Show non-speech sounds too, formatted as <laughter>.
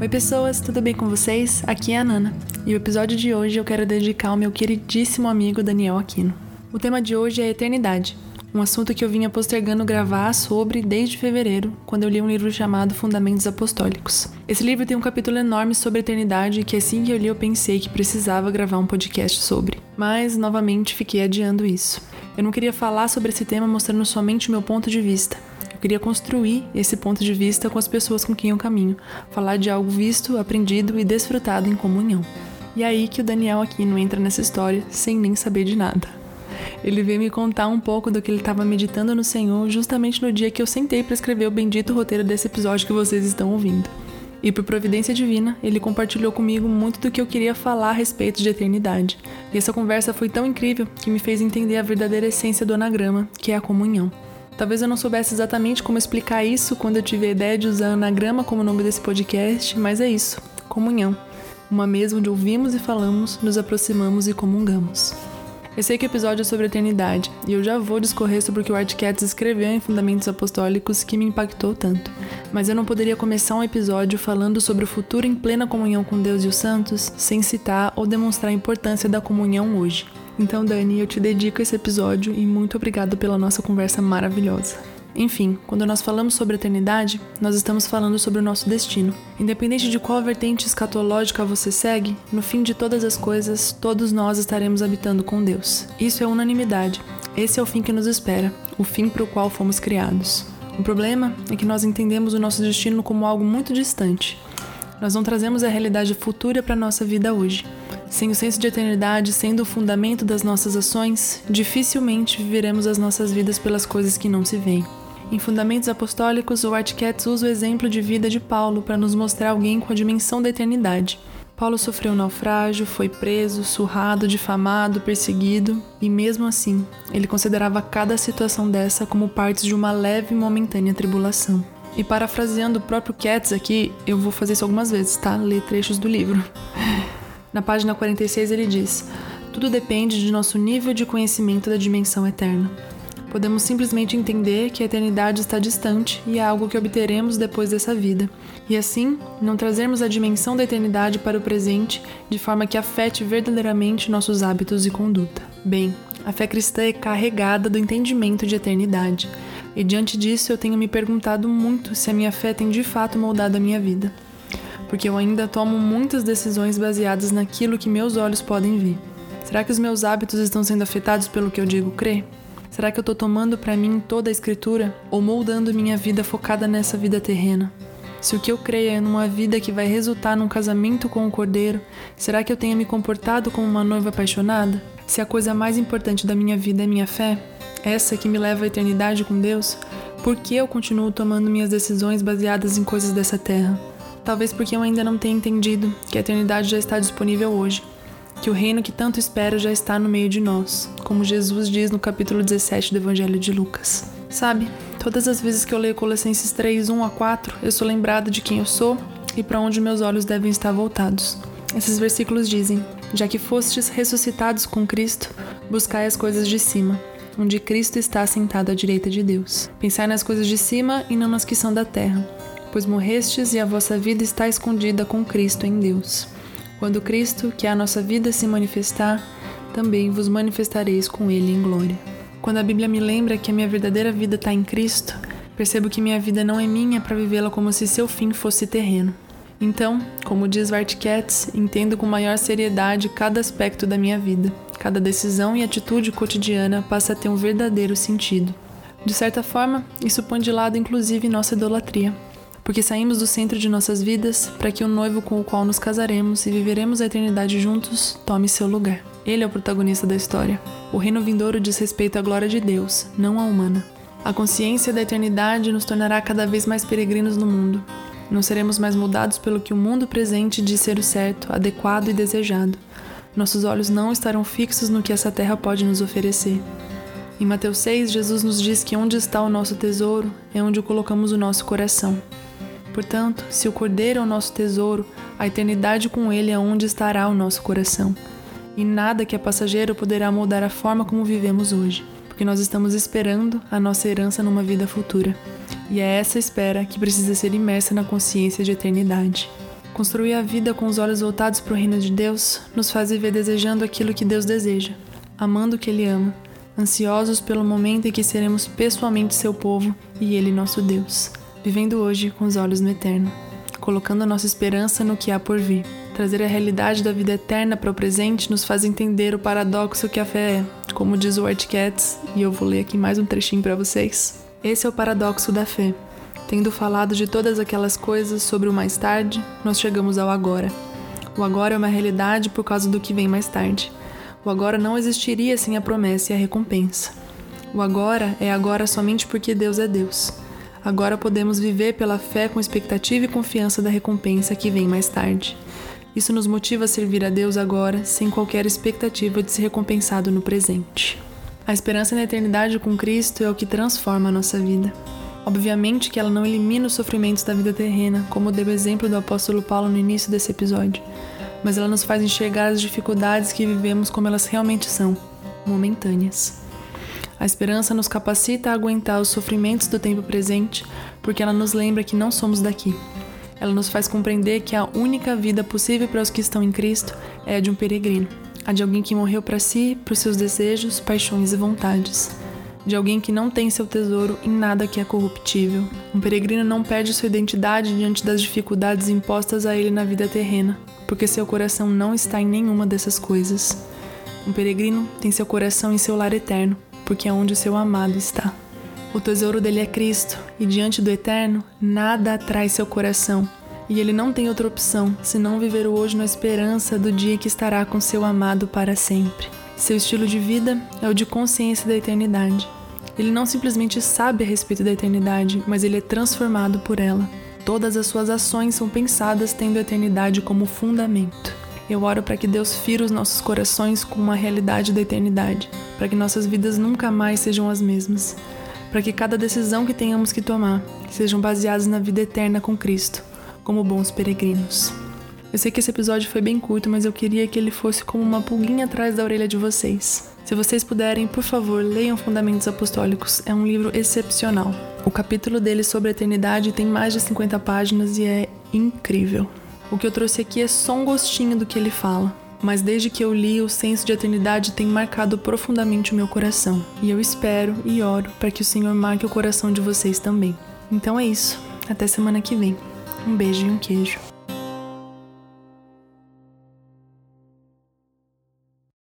Oi, pessoas, tudo bem com vocês? Aqui é a Nana e o episódio de hoje eu quero dedicar ao meu queridíssimo amigo Daniel Aquino. O tema de hoje é eternidade, um assunto que eu vinha postergando gravar sobre desde fevereiro, quando eu li um livro chamado Fundamentos Apostólicos. Esse livro tem um capítulo enorme sobre eternidade que assim que eu li eu pensei que precisava gravar um podcast sobre, mas novamente fiquei adiando isso. Eu não queria falar sobre esse tema mostrando somente o meu ponto de vista, queria construir esse ponto de vista com as pessoas com quem eu caminho, falar de algo visto, aprendido e desfrutado em comunhão. E é aí que o Daniel aqui não entra nessa história sem nem saber de nada. Ele veio me contar um pouco do que ele estava meditando no Senhor justamente no dia que eu sentei para escrever o bendito roteiro desse episódio que vocês estão ouvindo. E por providência divina, ele compartilhou comigo muito do que eu queria falar a respeito de eternidade. E essa conversa foi tão incrível que me fez entender a verdadeira essência do anagrama, que é a comunhão. Talvez eu não soubesse exatamente como explicar isso quando eu tive a ideia de usar anagrama como nome desse podcast, mas é isso: comunhão. Uma mesa onde ouvimos e falamos, nos aproximamos e comungamos. Eu sei que o episódio é sobre eternidade, e eu já vou discorrer sobre o que o Art Katz escreveu em Fundamentos Apostólicos que me impactou tanto. Mas eu não poderia começar um episódio falando sobre o futuro em plena comunhão com Deus e os santos sem citar ou demonstrar a importância da comunhão hoje. Então, Dani, eu te dedico esse episódio e muito obrigado pela nossa conversa maravilhosa. Enfim, quando nós falamos sobre eternidade, nós estamos falando sobre o nosso destino. Independente de qual vertente escatológica você segue, no fim de todas as coisas, todos nós estaremos habitando com Deus. Isso é unanimidade. Esse é o fim que nos espera, o fim para o qual fomos criados. O problema é que nós entendemos o nosso destino como algo muito distante. Nós não trazemos a realidade futura para a nossa vida hoje. Sem o senso de eternidade sendo o fundamento das nossas ações, dificilmente viveremos as nossas vidas pelas coisas que não se veem. Em Fundamentos Apostólicos, o Artcats usa o exemplo de vida de Paulo para nos mostrar alguém com a dimensão da eternidade. Paulo sofreu um naufrágio, foi preso, surrado, difamado, perseguido, e mesmo assim, ele considerava cada situação dessa como parte de uma leve e momentânea tribulação. E parafraseando o próprio Katz aqui, eu vou fazer isso algumas vezes, tá? Ler trechos do livro. <laughs> Na página 46 ele diz: Tudo depende de nosso nível de conhecimento da dimensão eterna. Podemos simplesmente entender que a eternidade está distante e é algo que obteremos depois dessa vida, e assim não trazermos a dimensão da eternidade para o presente de forma que afete verdadeiramente nossos hábitos e conduta. Bem, a fé cristã é carregada do entendimento de eternidade, e diante disso eu tenho me perguntado muito se a minha fé tem de fato moldado a minha vida porque eu ainda tomo muitas decisões baseadas naquilo que meus olhos podem ver. Será que os meus hábitos estão sendo afetados pelo que eu digo crer? Será que eu estou tomando para mim toda a escritura ou moldando minha vida focada nessa vida terrena? Se o que eu creio é numa vida que vai resultar num casamento com o cordeiro, será que eu tenho me comportado como uma noiva apaixonada? Se a coisa mais importante da minha vida é minha fé, essa que me leva à eternidade com Deus, por que eu continuo tomando minhas decisões baseadas em coisas dessa terra? Talvez porque eu ainda não tenha entendido que a eternidade já está disponível hoje, que o reino que tanto espero já está no meio de nós, como Jesus diz no capítulo 17 do Evangelho de Lucas. Sabe, todas as vezes que eu leio Colossenses 3, 1 a 4, eu sou lembrada de quem eu sou e para onde meus olhos devem estar voltados. Esses versículos dizem: Já que fostes ressuscitados com Cristo, buscai as coisas de cima, onde Cristo está sentado à direita de Deus. Pensai nas coisas de cima e não nas que são da terra pois morrestes e a vossa vida está escondida com Cristo em Deus. Quando Cristo, que é a nossa vida, se manifestar, também vos manifestareis com Ele em glória. Quando a Bíblia me lembra que a minha verdadeira vida está em Cristo, percebo que minha vida não é minha para vivê-la como se seu fim fosse terreno. Então, como diz Bart Katz, entendo com maior seriedade cada aspecto da minha vida. Cada decisão e atitude cotidiana passa a ter um verdadeiro sentido. De certa forma, isso põe de lado inclusive nossa idolatria porque saímos do centro de nossas vidas para que o noivo com o qual nos casaremos e viveremos a eternidade juntos tome seu lugar. Ele é o protagonista da história. O reino vindouro diz respeito à glória de Deus, não à humana. A consciência da eternidade nos tornará cada vez mais peregrinos no mundo. Não seremos mais mudados pelo que o mundo presente diz ser o certo, adequado e desejado. Nossos olhos não estarão fixos no que essa terra pode nos oferecer. Em Mateus 6, Jesus nos diz que onde está o nosso tesouro é onde colocamos o nosso coração. Portanto, se o Cordeiro é o nosso tesouro, a eternidade com ele é onde estará o nosso coração. E nada que é passageiro poderá mudar a forma como vivemos hoje, porque nós estamos esperando a nossa herança numa vida futura. E é essa espera que precisa ser imersa na consciência de eternidade. Construir a vida com os olhos voltados para o reino de Deus nos faz viver desejando aquilo que Deus deseja, amando o que Ele ama, ansiosos pelo momento em que seremos pessoalmente seu povo e Ele nosso Deus, vivendo hoje com os olhos no eterno, colocando a nossa esperança no que há por vir. Trazer a realidade da vida eterna para o presente nos faz entender o paradoxo que a fé é, como diz o White Cats, e eu vou ler aqui mais um trechinho para vocês. Esse é o paradoxo da fé. Tendo falado de todas aquelas coisas sobre o mais tarde, nós chegamos ao agora. O agora é uma realidade por causa do que vem mais tarde. O agora não existiria sem a promessa e a recompensa. O agora é agora somente porque Deus é Deus. Agora podemos viver pela fé com expectativa e confiança da recompensa que vem mais tarde. Isso nos motiva a servir a Deus agora, sem qualquer expectativa de ser recompensado no presente. A esperança na eternidade com Cristo é o que transforma a nossa vida. Obviamente que ela não elimina os sofrimentos da vida terrena, como deu o exemplo do apóstolo Paulo no início desse episódio, mas ela nos faz enxergar as dificuldades que vivemos como elas realmente são, momentâneas. A esperança nos capacita a aguentar os sofrimentos do tempo presente, porque ela nos lembra que não somos daqui. Ela nos faz compreender que a única vida possível para os que estão em Cristo é a de um peregrino, a de alguém que morreu para si, para os seus desejos, paixões e vontades de alguém que não tem seu tesouro em nada que é corruptível. Um peregrino não perde sua identidade diante das dificuldades impostas a ele na vida terrena, porque seu coração não está em nenhuma dessas coisas. Um peregrino tem seu coração em seu lar eterno, porque é onde o seu amado está. O tesouro dele é Cristo, e diante do eterno, nada atrai seu coração. E ele não tem outra opção senão viver o hoje na esperança do dia que estará com seu amado para sempre. Seu estilo de vida é o de consciência da eternidade. Ele não simplesmente sabe a respeito da eternidade, mas ele é transformado por ela. Todas as suas ações são pensadas tendo a eternidade como fundamento. Eu oro para que Deus fira os nossos corações com uma realidade da eternidade, para que nossas vidas nunca mais sejam as mesmas, para que cada decisão que tenhamos que tomar sejam baseadas na vida eterna com Cristo, como bons peregrinos. Eu sei que esse episódio foi bem curto, mas eu queria que ele fosse como uma pulguinha atrás da orelha de vocês. Se vocês puderem, por favor, leiam Fundamentos Apostólicos. É um livro excepcional. O capítulo dele sobre a eternidade tem mais de 50 páginas e é incrível. O que eu trouxe aqui é só um gostinho do que ele fala. Mas desde que eu li, o senso de eternidade tem marcado profundamente o meu coração. E eu espero e oro para que o Senhor marque o coração de vocês também. Então é isso. Até semana que vem. Um beijo e um queijo.